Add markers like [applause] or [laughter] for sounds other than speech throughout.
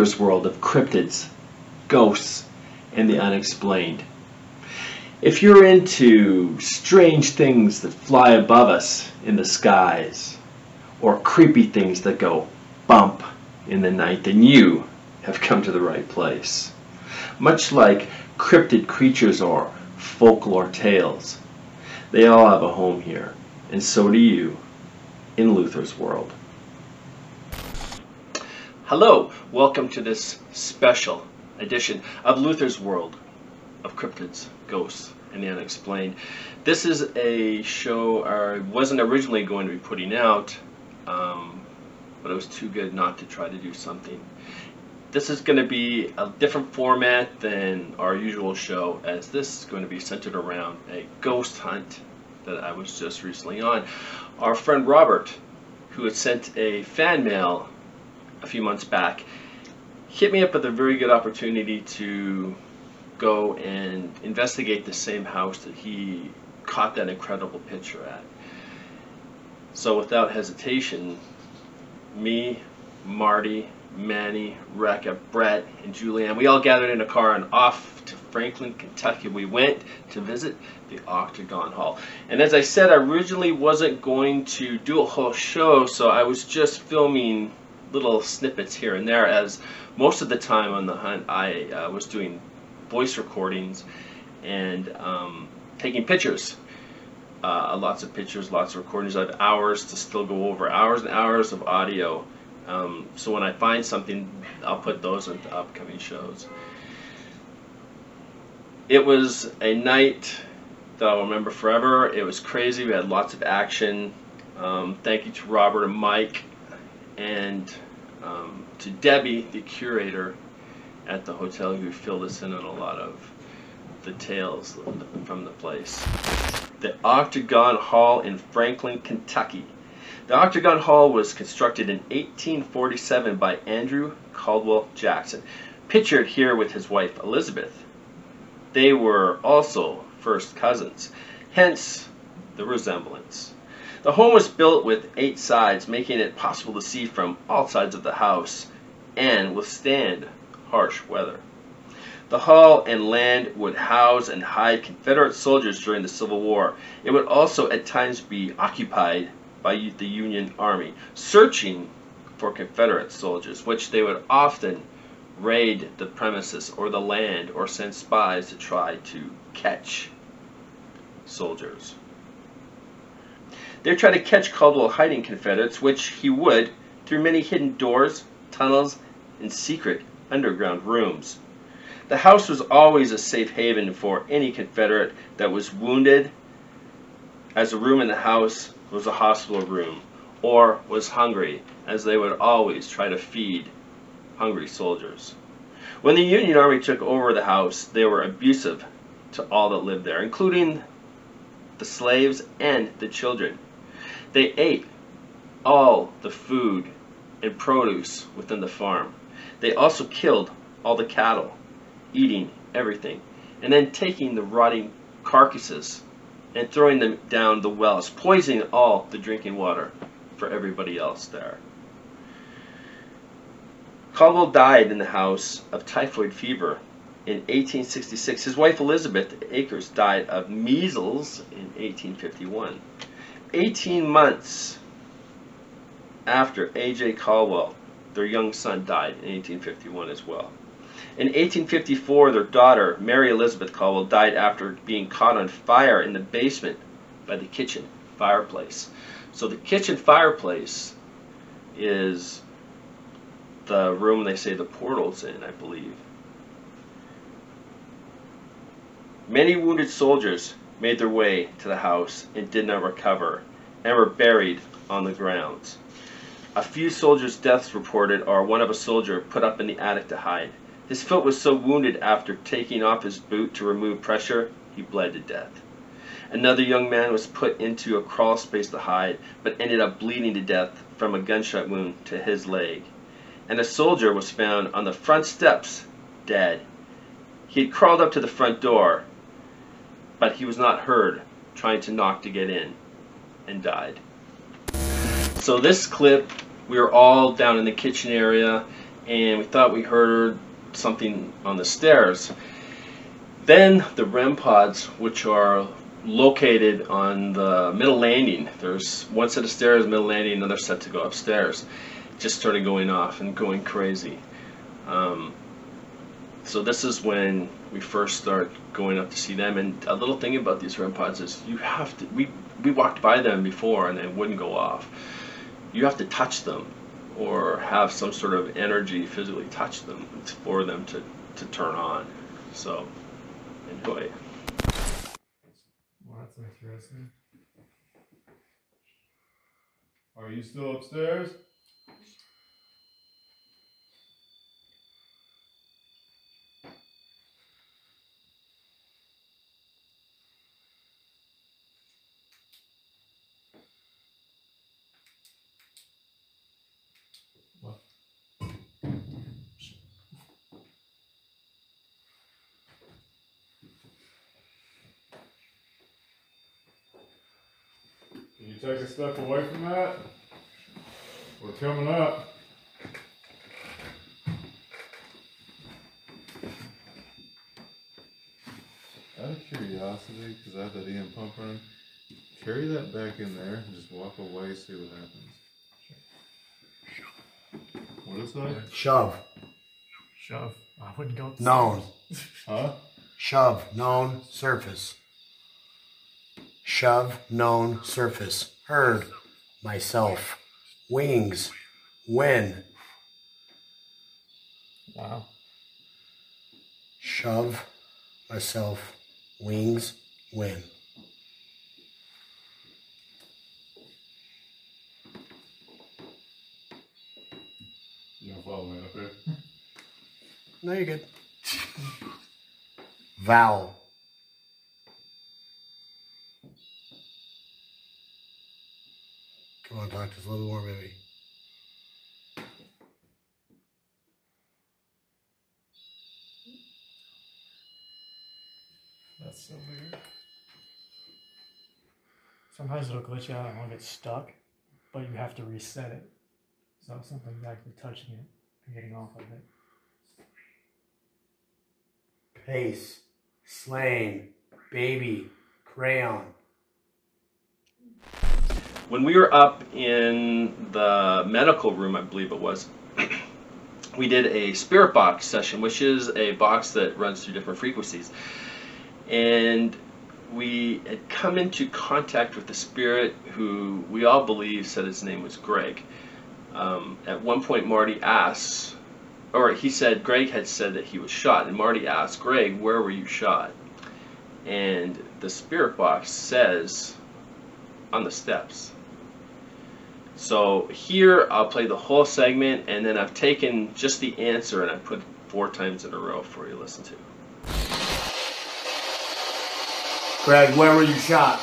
Luther's world of cryptids, ghosts, and the unexplained. If you're into strange things that fly above us in the skies, or creepy things that go bump in the night, then you have come to the right place. Much like cryptid creatures or folklore tales, they all have a home here, and so do you in Luther's world. Hello, welcome to this special edition of Luther's World of Cryptids, Ghosts, and the Unexplained. This is a show I wasn't originally going to be putting out, um, but it was too good not to try to do something. This is going to be a different format than our usual show, as this is going to be centered around a ghost hunt that I was just recently on. Our friend Robert, who had sent a fan mail a few months back, hit me up with a very good opportunity to go and investigate the same house that he caught that incredible picture at. So without hesitation, me, Marty, Manny, Rekka, Brett, and Julianne, we all gathered in a car and off to Franklin, Kentucky. We went to visit the Octagon Hall. And as I said, I originally wasn't going to do a whole show, so I was just filming little snippets here and there as most of the time on the hunt I uh, was doing voice recordings and um, taking pictures. Uh, lots of pictures, lots of recordings. I have hours to still go over, hours and hours of audio. Um, so when I find something, I'll put those into upcoming shows. It was a night that I'll remember forever. It was crazy. We had lots of action. Um, thank you to Robert and Mike and um, to Debbie, the curator at the hotel, who filled us in on a lot of the tales from the place. The Octagon Hall in Franklin, Kentucky. The Octagon Hall was constructed in 1847 by Andrew Caldwell Jackson, pictured here with his wife Elizabeth. They were also first cousins, hence the resemblance. The home was built with eight sides, making it possible to see from all sides of the house and withstand harsh weather. The hall and land would house and hide Confederate soldiers during the Civil War. It would also at times be occupied by the Union Army, searching for Confederate soldiers, which they would often raid the premises or the land or send spies to try to catch soldiers. They tried to catch Caldwell hiding Confederates, which he would through many hidden doors, tunnels, and secret underground rooms. The house was always a safe haven for any Confederate that was wounded, as a room in the house was a hospital room, or was hungry, as they would always try to feed hungry soldiers. When the Union Army took over the house, they were abusive to all that lived there, including the slaves and the children. They ate all the food and produce within the farm. They also killed all the cattle, eating everything, and then taking the rotting carcasses and throwing them down the wells, poisoning all the drinking water for everybody else there. Caldwell died in the house of typhoid fever in 1866. His wife Elizabeth Akers died of measles in 1851. 18 months after A.J. Caldwell, their young son died in 1851 as well. In 1854, their daughter, Mary Elizabeth Caldwell, died after being caught on fire in the basement by the kitchen fireplace. So the kitchen fireplace is the room they say the portal's in, I believe. Many wounded soldiers made their way to the house and did not recover and were buried on the grounds. A few soldiers' deaths reported are one of a soldier put up in the attic to hide. His foot was so wounded after taking off his boot to remove pressure, he bled to death. Another young man was put into a crawl space to hide, but ended up bleeding to death from a gunshot wound to his leg. And a soldier was found on the front steps, dead. He had crawled up to the front door, but he was not heard trying to knock to get in and died. So this clip we were all down in the kitchen area, and we thought we heard something on the stairs. Then the REM pods, which are located on the middle landing, there's one set of stairs, middle landing, another set to go upstairs, just started going off and going crazy. Um, so this is when we first start going up to see them. And a little thing about these REM pods is you have to. We we walked by them before and they wouldn't go off. You have to touch them or have some sort of energy physically touch them for them to, to turn on. So enjoy. Well, that's interesting. Are you still upstairs? Take a step away from that? We're coming up. Out of curiosity, because I have that EM pump running, carry that back in there and just walk away, see what happens. What is that? Shove. Shove. I wouldn't go. Known. [laughs] Huh? Shove. Known. Surface. Shove. Known. Surface. Heard. Myself. Wings. When. Wow. Shove. Myself. Wings. When. You don't follow me up here? No, you're good. [laughs] Vowel. Come on, talk to us a little more, baby. That's so weird. Sometimes it'll glitch out and it'll get stuck, but you have to reset it. So something actually touching it and getting off of it. Pace. Slain. Baby. Crayon. When we were up in the medical room, I believe it was, [clears throat] we did a spirit box session, which is a box that runs through different frequencies. And we had come into contact with a spirit who we all believe said his name was Greg. Um, at one point, Marty asks, or he said Greg had said that he was shot, and Marty asked Greg, "Where were you shot?" And the spirit box says, "On the steps." So here I'll play the whole segment, and then I've taken just the answer and I put four times in a row for you to listen to. Greg, where were you shot?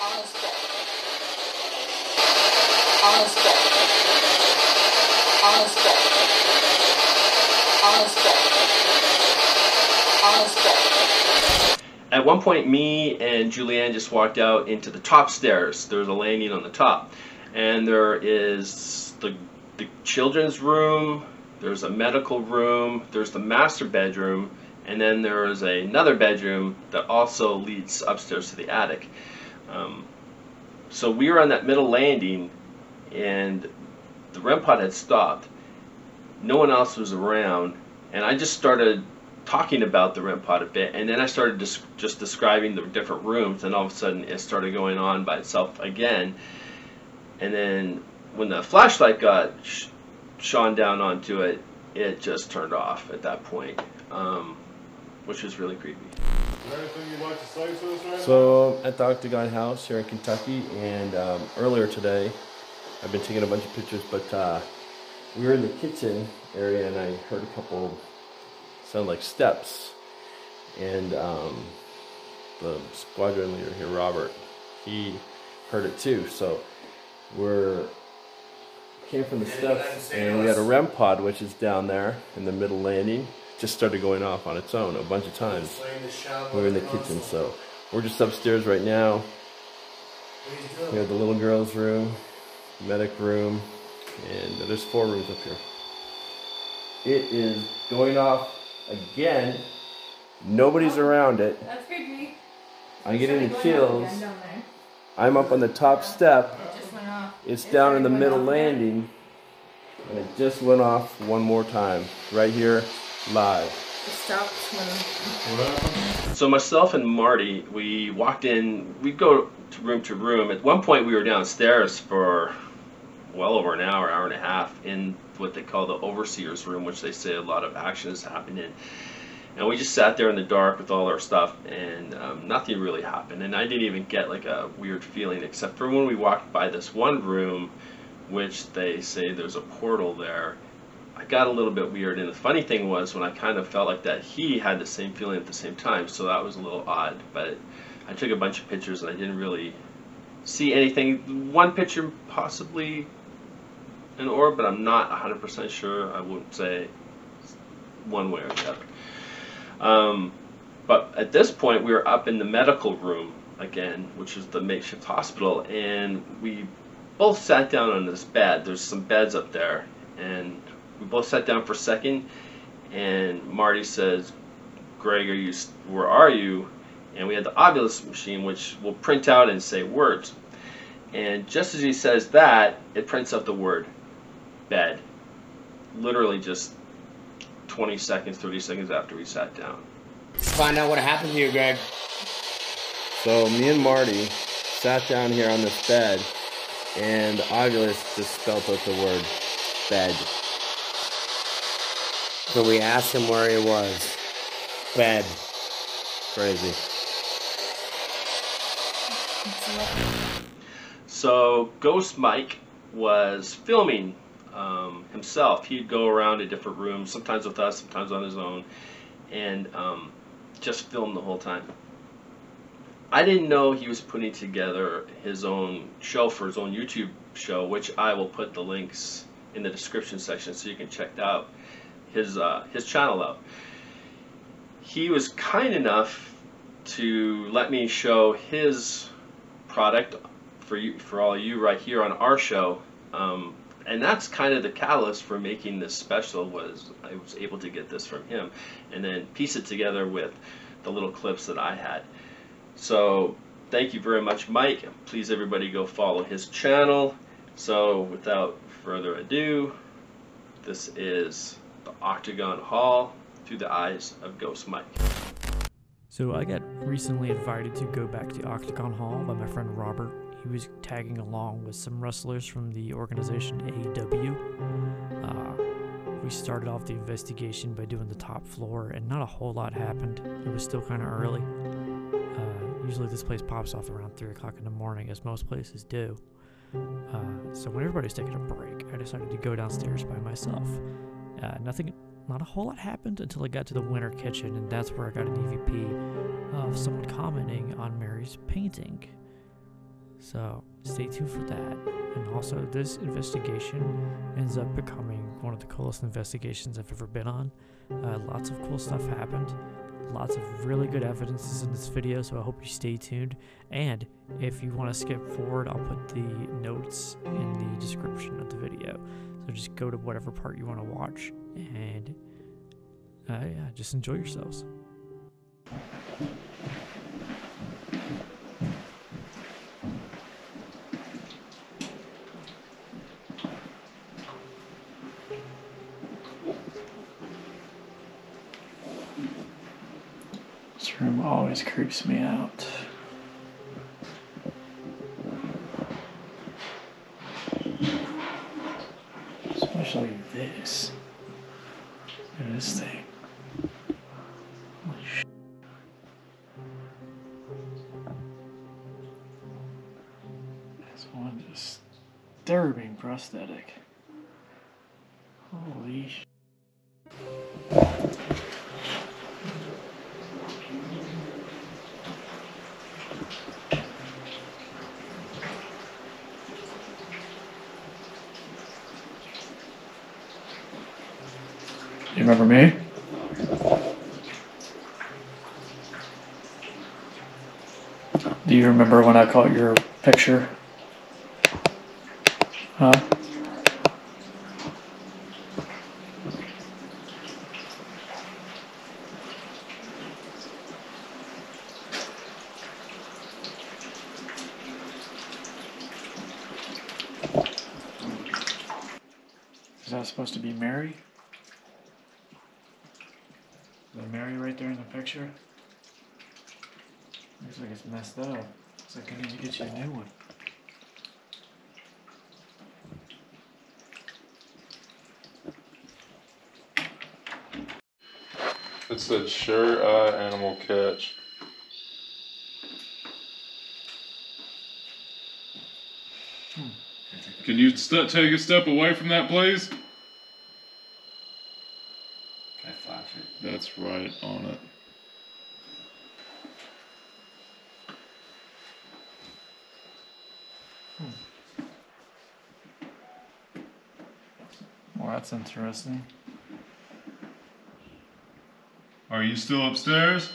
On the step. On the step. On the step. On the step. On the step. At one point, me and Julianne just walked out into the top stairs. There's a landing on the top, and there is the the children's room. There's a medical room. There's the master bedroom, and then there is another bedroom that also leads upstairs to the attic. Um, so we were on that middle landing, and the REM pod had stopped. No one else was around, and I just started talking about the REM pod a bit, and then I started just, just describing the different rooms, and all of a sudden it started going on by itself again. And then when the flashlight got sh- shone down onto it, it just turned off at that point, um, which was really creepy. Is there anything you'd like to say to us right So I'm at the Octagon House here in Kentucky, and um, earlier today, I've been taking a bunch of pictures, but uh, we were in the kitchen area, and I heard a couple sound like steps, and um, the squadron leader here, Robert, he heard it too. So we're came from the steps, and we had a REM pod, which is down there in the middle landing, just started going off on its own a bunch of times. We were in the kitchen, so we're just upstairs right now. We have the little girl's room, medic room, and there's four rooms up here. It is going off again. Nobody's around it. That's creepy. I'm getting the Going off chills. again. I'm up on the top step. It just went off. It's It down in the middle off again. landing. And it just went off one more time. Right here, live. It stopped when. So myself and Marty, we walked in. We go to room to room. At one point, we were downstairs for well over an hour, hour and a half, in what they call the overseer's room, which they say a lot of action is happening. And we just sat there in the dark with all our stuff, and um, nothing really happened. And I didn't even get like a weird feeling, except for when we walked by this one room, which they say there's a portal there. I got a little bit weird, and the funny thing was when I kind of felt like that, he had the same feeling at the same time, so that was a little odd. But I took a bunch of pictures, and I didn't really see anything. One picture possibly an orb, but I'm not 100% sure. I wouldn't say one way or the other. Um, but at this point, we were up in the medical room again, which is the makeshift hospital, and we both sat down on this bed. There's some beds up there, and we both sat down for a second. And Marty says, "Greg, are you? Where are you?" And we had the Ovilus machine, which will print out and say words. And just as he says that, it prints out the word bed. Literally just 20 seconds, 30 seconds after we sat down. Find out what happened to you, Greg. So me and Marty sat down here on this bed, and Ovilus just spelled out the word bed. So we asked him where he was. Bed. Crazy. So Ghost Mike was filming um, himself. He'd go around to different rooms, sometimes with us, sometimes on his own, and um, just film the whole time. I didn't know he was putting together his own show for his own YouTube show, which I will put the links in the description section so you can check out his uh, his channel out. He was kind enough to let me show his product for you for all you right here on our show um, and that's kind of the catalyst for making this special was I was able to get this from him and then piece it together with the little clips that I had. So thank you very much Mike. Please everybody go follow his channel. So without further ado this is the Octagon Hall through the eyes of Ghost Mike. So I got recently invited to go back to Octagon Hall by my friend Robert. He was tagging along with some wrestlers from the organization AEW. Uh, we started off the investigation by doing the top floor, and not a whole lot happened. It was still kind of early. Uh, usually this place pops off around 3 o'clock in the morning, as most places do. Uh, so when everybody's taking a break, I decided to go downstairs by myself. Uh, nothing not a whole lot happened until I got to the winter kitchen, and that's where I got an EVP of someone commenting on Mary's painting. So stay tuned for that. And also, this investigation ends up becoming one of the coolest investigations I've ever been on. Uh, lots of cool stuff happened. Lots of really good evidences in this video, so I hope you stay tuned. And if you want to skip forward, I'll put the notes in the description of the video. So just go to whatever part you want to watch and uh, yeah, just enjoy yourselves. Room always creeps me out. Remember me? Do you remember when I caught your picture? Huh? Is that supposed to be Mary? Is that Mary right there in the picture? Looks like it's messed up. Looks like I need to get you a new one. It said sure eye animal catch. Hmm. Can you st- take a step away from that, please? Can I flash it? That's right on it. Hmm. Well, that's interesting. Are you still upstairs?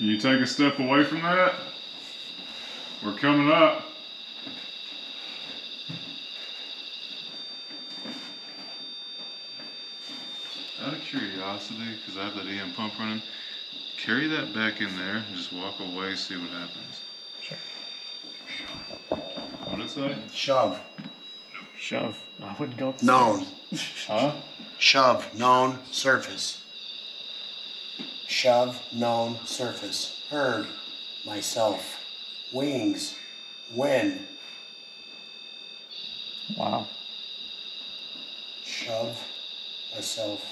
Can you take a step away from that? We're coming up. Out of curiosity, because I have that EM pump running, carry that back in there and just walk away, see what happens. What'd it say? Shove. Shove. I wouldn't go up the Known. Huh? Shove. Known. Surface. Shove. Known. Surface. Heard. Myself. Wings. When. Wow. Shove. Myself.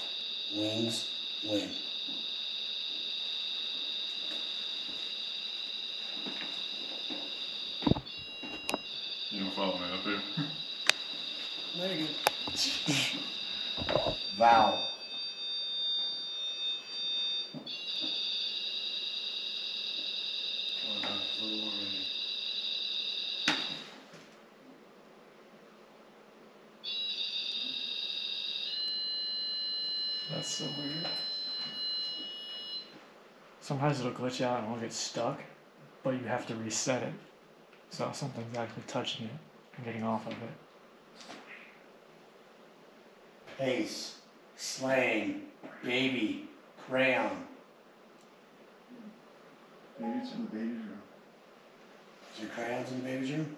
Wings. When. You don't follow me up here? Very good. Vowel. Come on, Doctor, a little more ready. That's so weird. Sometimes it'll glitch out and it'll get stuck, but you have to reset it. So something's actually touching it and getting off of it. Pace. Slang. Baby. Crayon. Maybe it's in the baby's room. Is there crayons in the baby's room?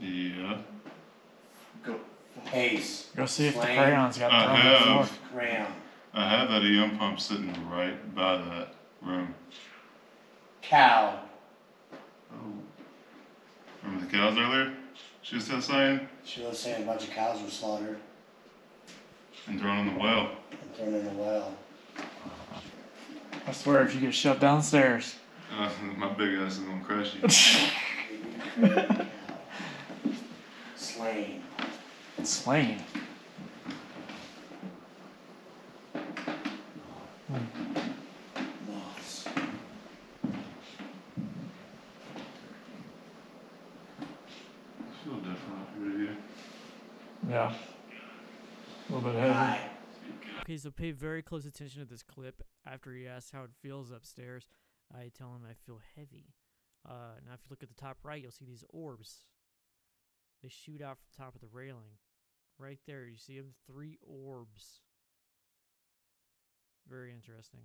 Yeah. Go pace. Go see if the crayons got I thrown on the floor. Crayon. I have that EM pump sitting right by that room. Cow. Oh. Remember the cows earlier? She was still saying? She was saying a bunch of cows were slaughtered And thrown in the well. and thrown in a well. I swear, if you get shoved downstairs, Uh, my big ass is gonna crush you. [laughs] Cow. Slain. slain. Moths. I feel different up here. here. Yeah. A little bit heavy. Okay, so pay very close attention to this clip. After he asks how it feels upstairs, I tell him I feel heavy. Uh, now, if you look at the top right, you'll see these orbs. They shoot out from the top of the railing. Right there, you see them? Three orbs. Very interesting.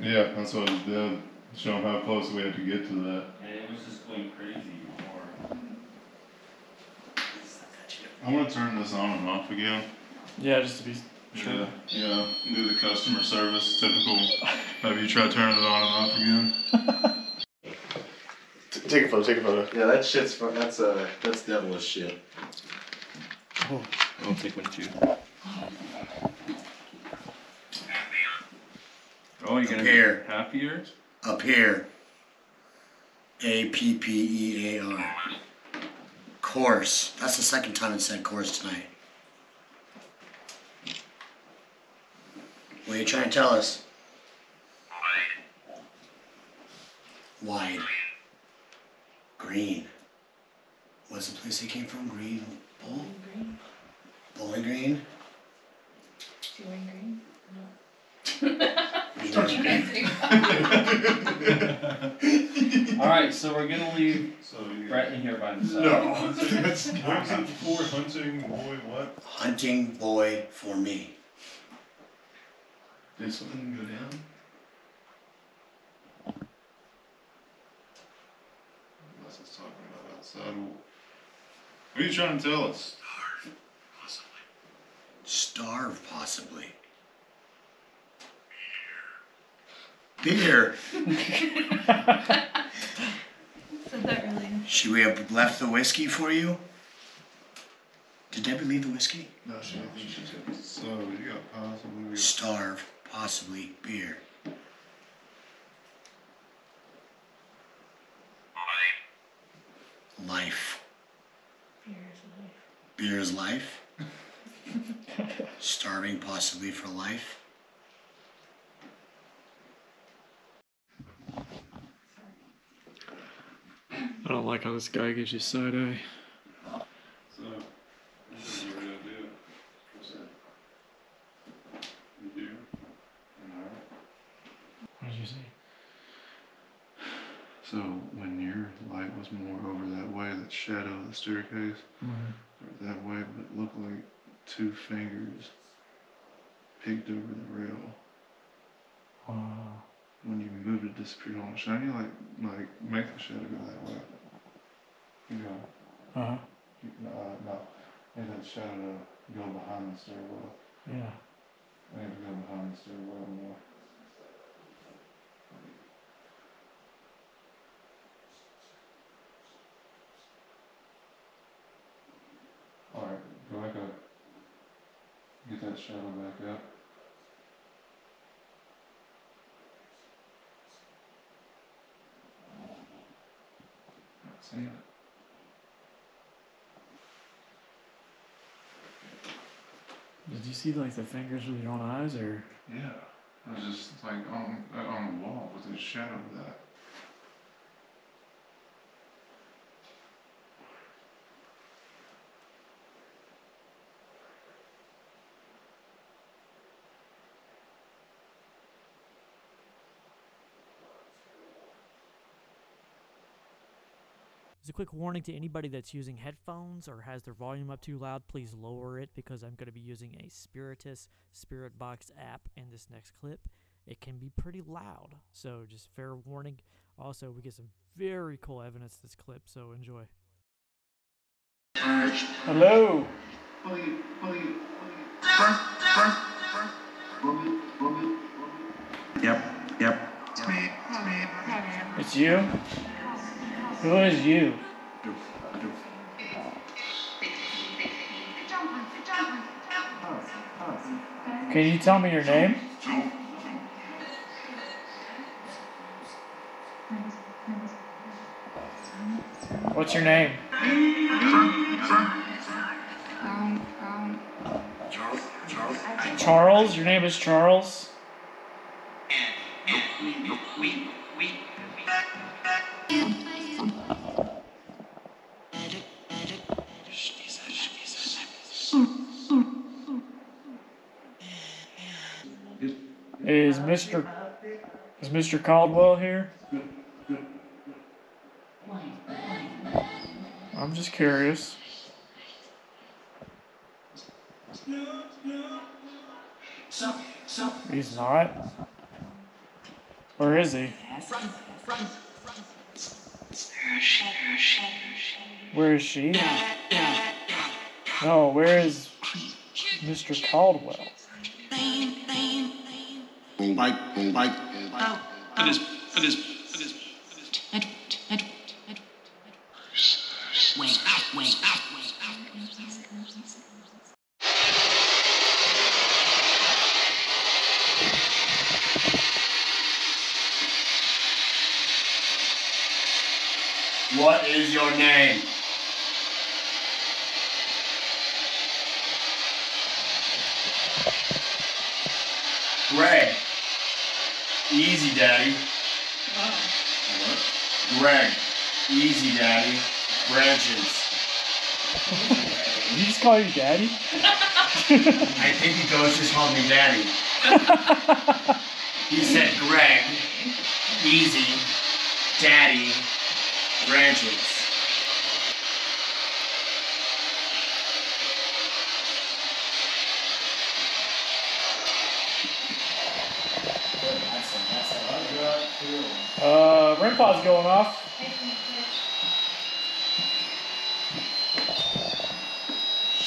Yeah, that's what it did. Show them how close we had to get to that. And it was just going crazy before. I'm gonna turn this on and off again. Yeah, just to be Yeah, yeah. Do the customer service typical. Have you try turning it on and off again? Take a photo. Take a photo. Yeah, that shit's fun. That's uh, that's devilish shit. I'll take one too. Oh, you're gonna Here. be happier? Up here. A P P E A R. Course. That's the second time it said course tonight. What are you trying to tell us? Wide. Green. What's the place they came from? Green Bull? Green. Bowling Green? Doing green. Neither is green. [laughs] All right, so we're gonna leave So you Brett in here by himself. No, hunting, that's, what was it before, hunting, boy, what? Hunting boy for me. Did something go down? Unless it's talking about outside. What are you trying to tell us? Starve, possibly. Beer. [laughs] Said that really. Should we have left the whiskey for you? Did Debbie leave the whiskey? No, she didn't. think she's got, so you got possibly, Starve, possibly beer. Life. Beer is life. [laughs] Starving, possibly for life. I don't like how this guy gives you side eye. So, this is a great idea. What's that? You do? Alright. What did you say? So when your light was more over that way, that shadow of the staircase, or that way, but it looked like two fingers peeked over the rail. Wow. When you moved it disappeared on the shiny, like like make the shadow go that way. You going. Uh huh. Keep, uh, no. Make that shadow go behind the stairwell. Yeah. Make it go behind the stairwell more. Alright, go back up. Get that shadow back up. Not seeing it. Did you see like the fingers with your own eyes, or Yeah, I was just like on on the wall with the shadow of that. Quick warning to anybody that's using headphones or has their volume up too loud, please lower it because I'm going to be using a Spiritus Spirit Box app in this next clip. It can be pretty loud, so just fair warning. Also, we get some very cool evidence this clip, so enjoy. Hello. Yep, yep. It's you? Who is you? Can you tell me your name? What's your name? Um, um, Charles? Your name is Charles? Mr. Is Mr. Caldwell here? I'm just curious. He's not. Where is he? Where is she? No, where is Mr. Caldwell? Bike, bike. It is, it is, it is, it is. What is your name? Greg. Easy, Daddy. Wow. Greg. Easy, Daddy. Branches. Did he just call you daddy? I think he goes just called me Daddy. he said Greg. Easy. Daddy. Branches. Uh, REM pod's going off.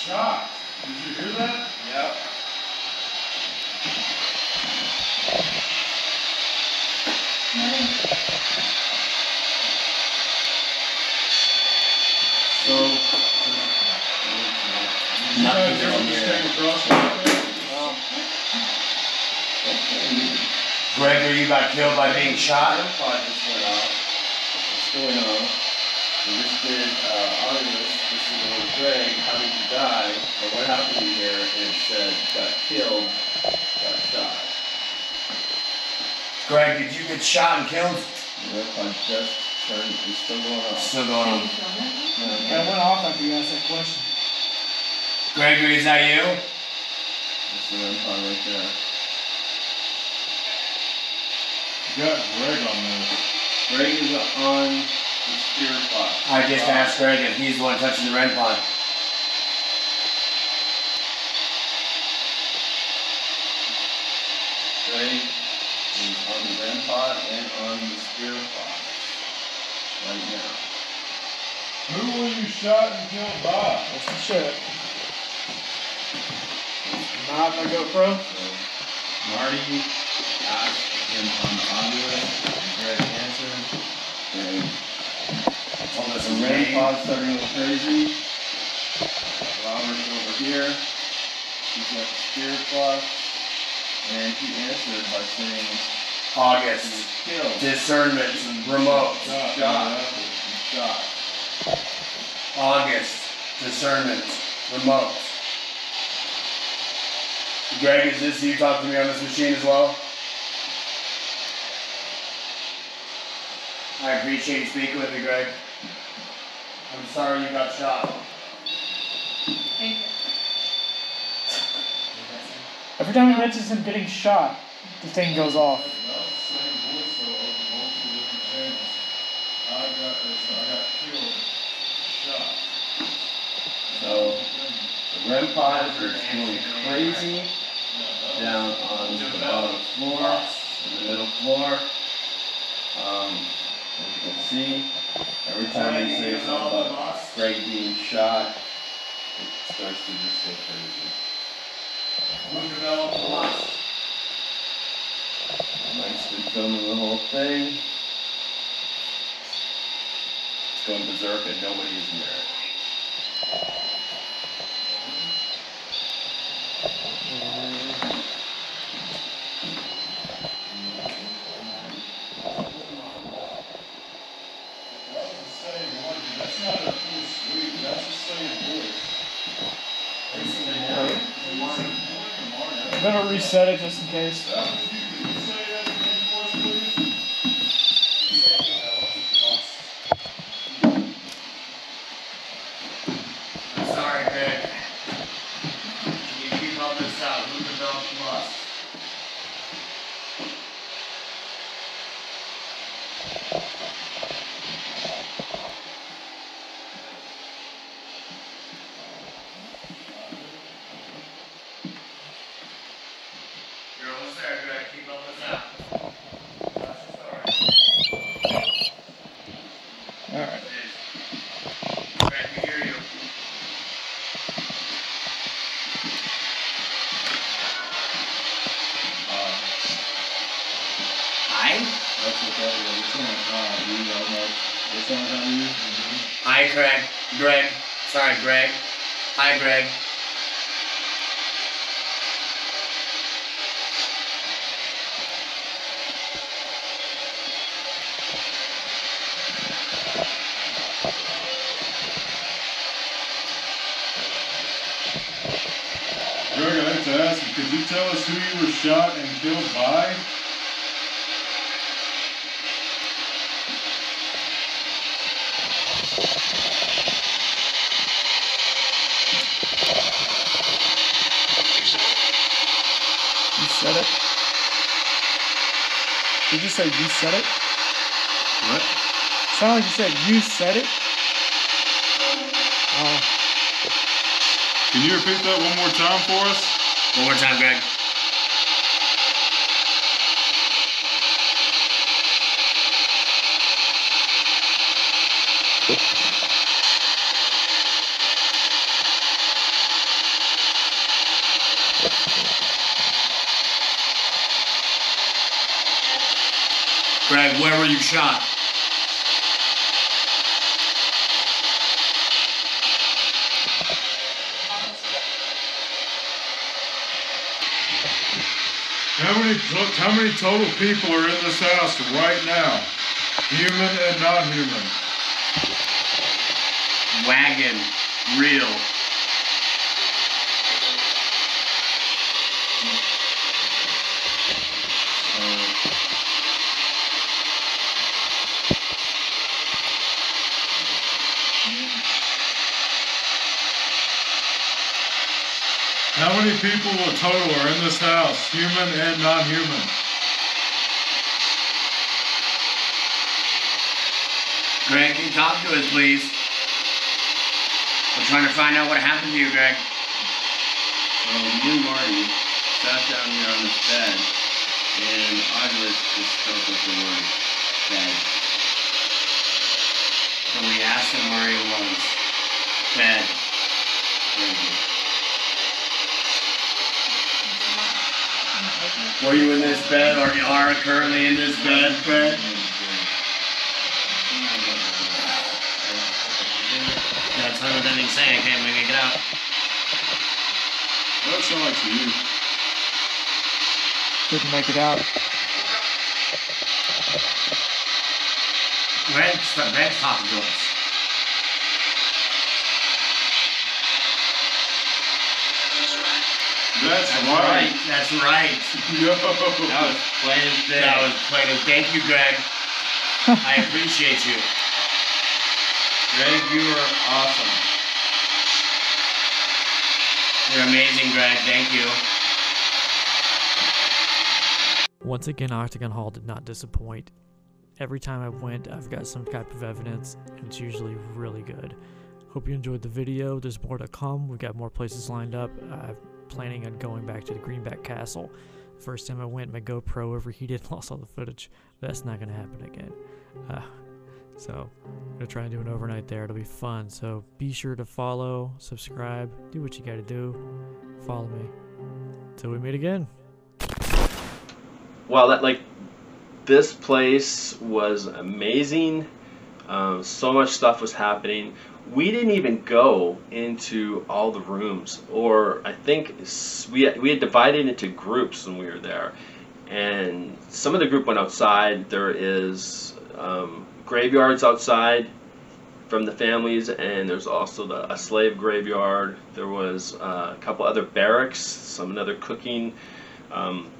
Shot. Did you hear that? Yep. So. Nothing on here. Gregory, you got killed by being shot? Pod just went off. What's going on? We just did uh, August. This is little Greg. How you die? And what happened here? It said got killed, got shot. Greg, did you get shot and killed? Nope, I just turned. It's still going on. Still going on. Yeah, it went off after you asked that question. Gregory, is that you? That's the one pod right there. You got Greg on this. Greg is on the spirit box. I just asked Greg if he's the one touching the red pod. Greg is on the REM pod and on the spirit box right now. Who were you shot and killed by? That's the shit. Not my GoPro. So Marty asked him on the audio, and Greg answered. Greg Told us The rain name. pod's starting to go crazy. Robert's over here. He's got the spirit box. And he answered by saying August. Discernment. Remote. Shot. Shot. August. Discernment. Remote. Greg, is this you talking to me on this machine as well? I appreciate you speaking with me, Greg. I'm sorry you got shot. Thank you. Every time he mentions him getting shot, the thing goes off. That was the same voice though over multiple different channels. I got this, I got killed, shot. So the REM pods are going crazy down on the bottom floor, in the middle floor. Um, as you can see, every time you say something about Greg being shot, it starts to just go crazy. Mike's been filming the whole thing. Going berserk and nobody is near it. I'm gonna reset it just in case. Lutherville You said it. Did you say you said it? What? Sound like you said you said it. Oh, Can you repeat that one more time for us? One more time, Greg. Greg, where were you shot? How many how many total people are in this house right now? Human and non-human. Wagon. Real. How many people total are in this house, human and non-human? Greg, can you talk to us, please? We're trying to find out what happened to you, Greg. Well, me and Marty sat down here on this bed, and I was just spoke with the word bed. And we asked him where he was. Bed. Were you in this bed, or you are currently in this bed, Fred? That's what I've been saying. I can't make it out. That sounds like to you. didn't make it out. Greg's, Greg's talking to us. That's, That's right. right. That's right. Yo. That was plain as day. That was plain as thank you, Greg. [laughs] I appreciate you. Greg, you are awesome. You're amazing, Greg. Thank you. Once again, Octagon Hall did not disappoint. Every time I went, I've got some type of evidence, and it's usually really good. Hope you enjoyed the video. There's more to come. We've got more places lined up. I'm planning on going back to the Greenback Castle. First time I went, my GoPro overheated and [laughs] lost all the footage. That's not going to happen again. Uh, so, I'm going to try and do an overnight there. It'll be fun. So, be sure to follow, subscribe, do what you got to do. Follow me. Till we meet again. Well, that like this place was amazing. Um, so much stuff was happening. We didn't even go into all the rooms, or I think we we had divided into groups when we were there, and some of the group went outside. There is um, graveyards outside from the families, and there's also the, a slave graveyard. There was uh, a couple other barracks, some another cooking. Um,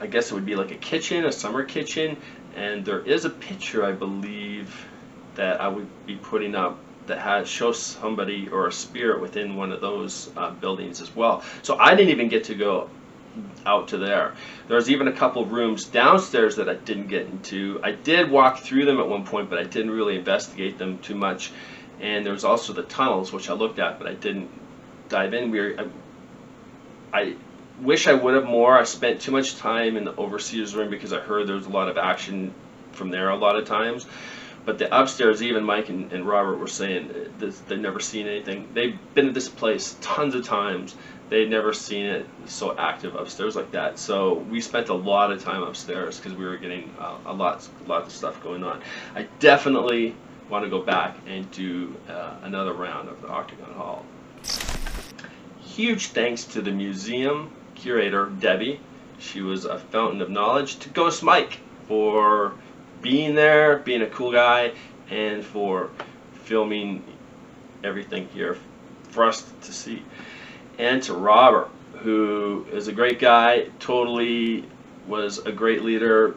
I guess it would be like a kitchen, a summer kitchen, and there is a picture, I believe, that I would be putting up that has shows somebody or a spirit within one of those uh, buildings as well. So I didn't even get to go out to there. There's even a couple rooms downstairs that I didn't get into. I did walk through them at one point, but I didn't really investigate them too much. And there's also the tunnels, which I looked at, but I didn't dive in. We were, I, I wish I would have more. I spent too much time in the overseer's room because I heard there was a lot of action from there a lot of times. But the upstairs, even Mike and, and Robert were saying this, they've never seen anything. They've been at this place tons of times. They'd never seen it so active upstairs like that. So we spent a lot of time upstairs because we were getting uh, a lot, lot of stuff going on. I definitely want to go back and do uh, another round of the Octagon Hall. Huge thanks to the museum curator, Debbie. She was a fountain of knowledge. To Ghost Mike for being there, being a cool guy, and for filming everything here for us to see. And to Robert who is a great guy, totally was a great leader,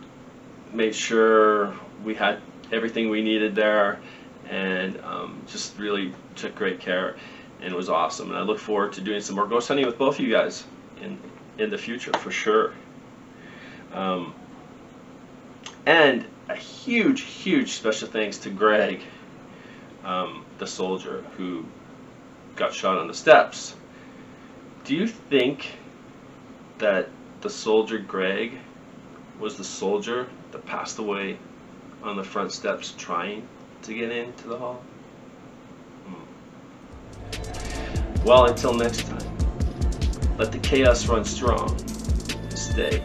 made sure we had everything we needed there, and um, just really took great care, and was awesome. And I look forward to doing some more ghost hunting with both of you guys in in the future for sure. Um, and a huge, huge special thanks to Greg, um, the soldier who got shot on the steps. Do you think that the soldier Greg was the soldier that passed away on the front steps trying to get into the hall? Hmm. Well, until next time, let the chaos run strong. Stay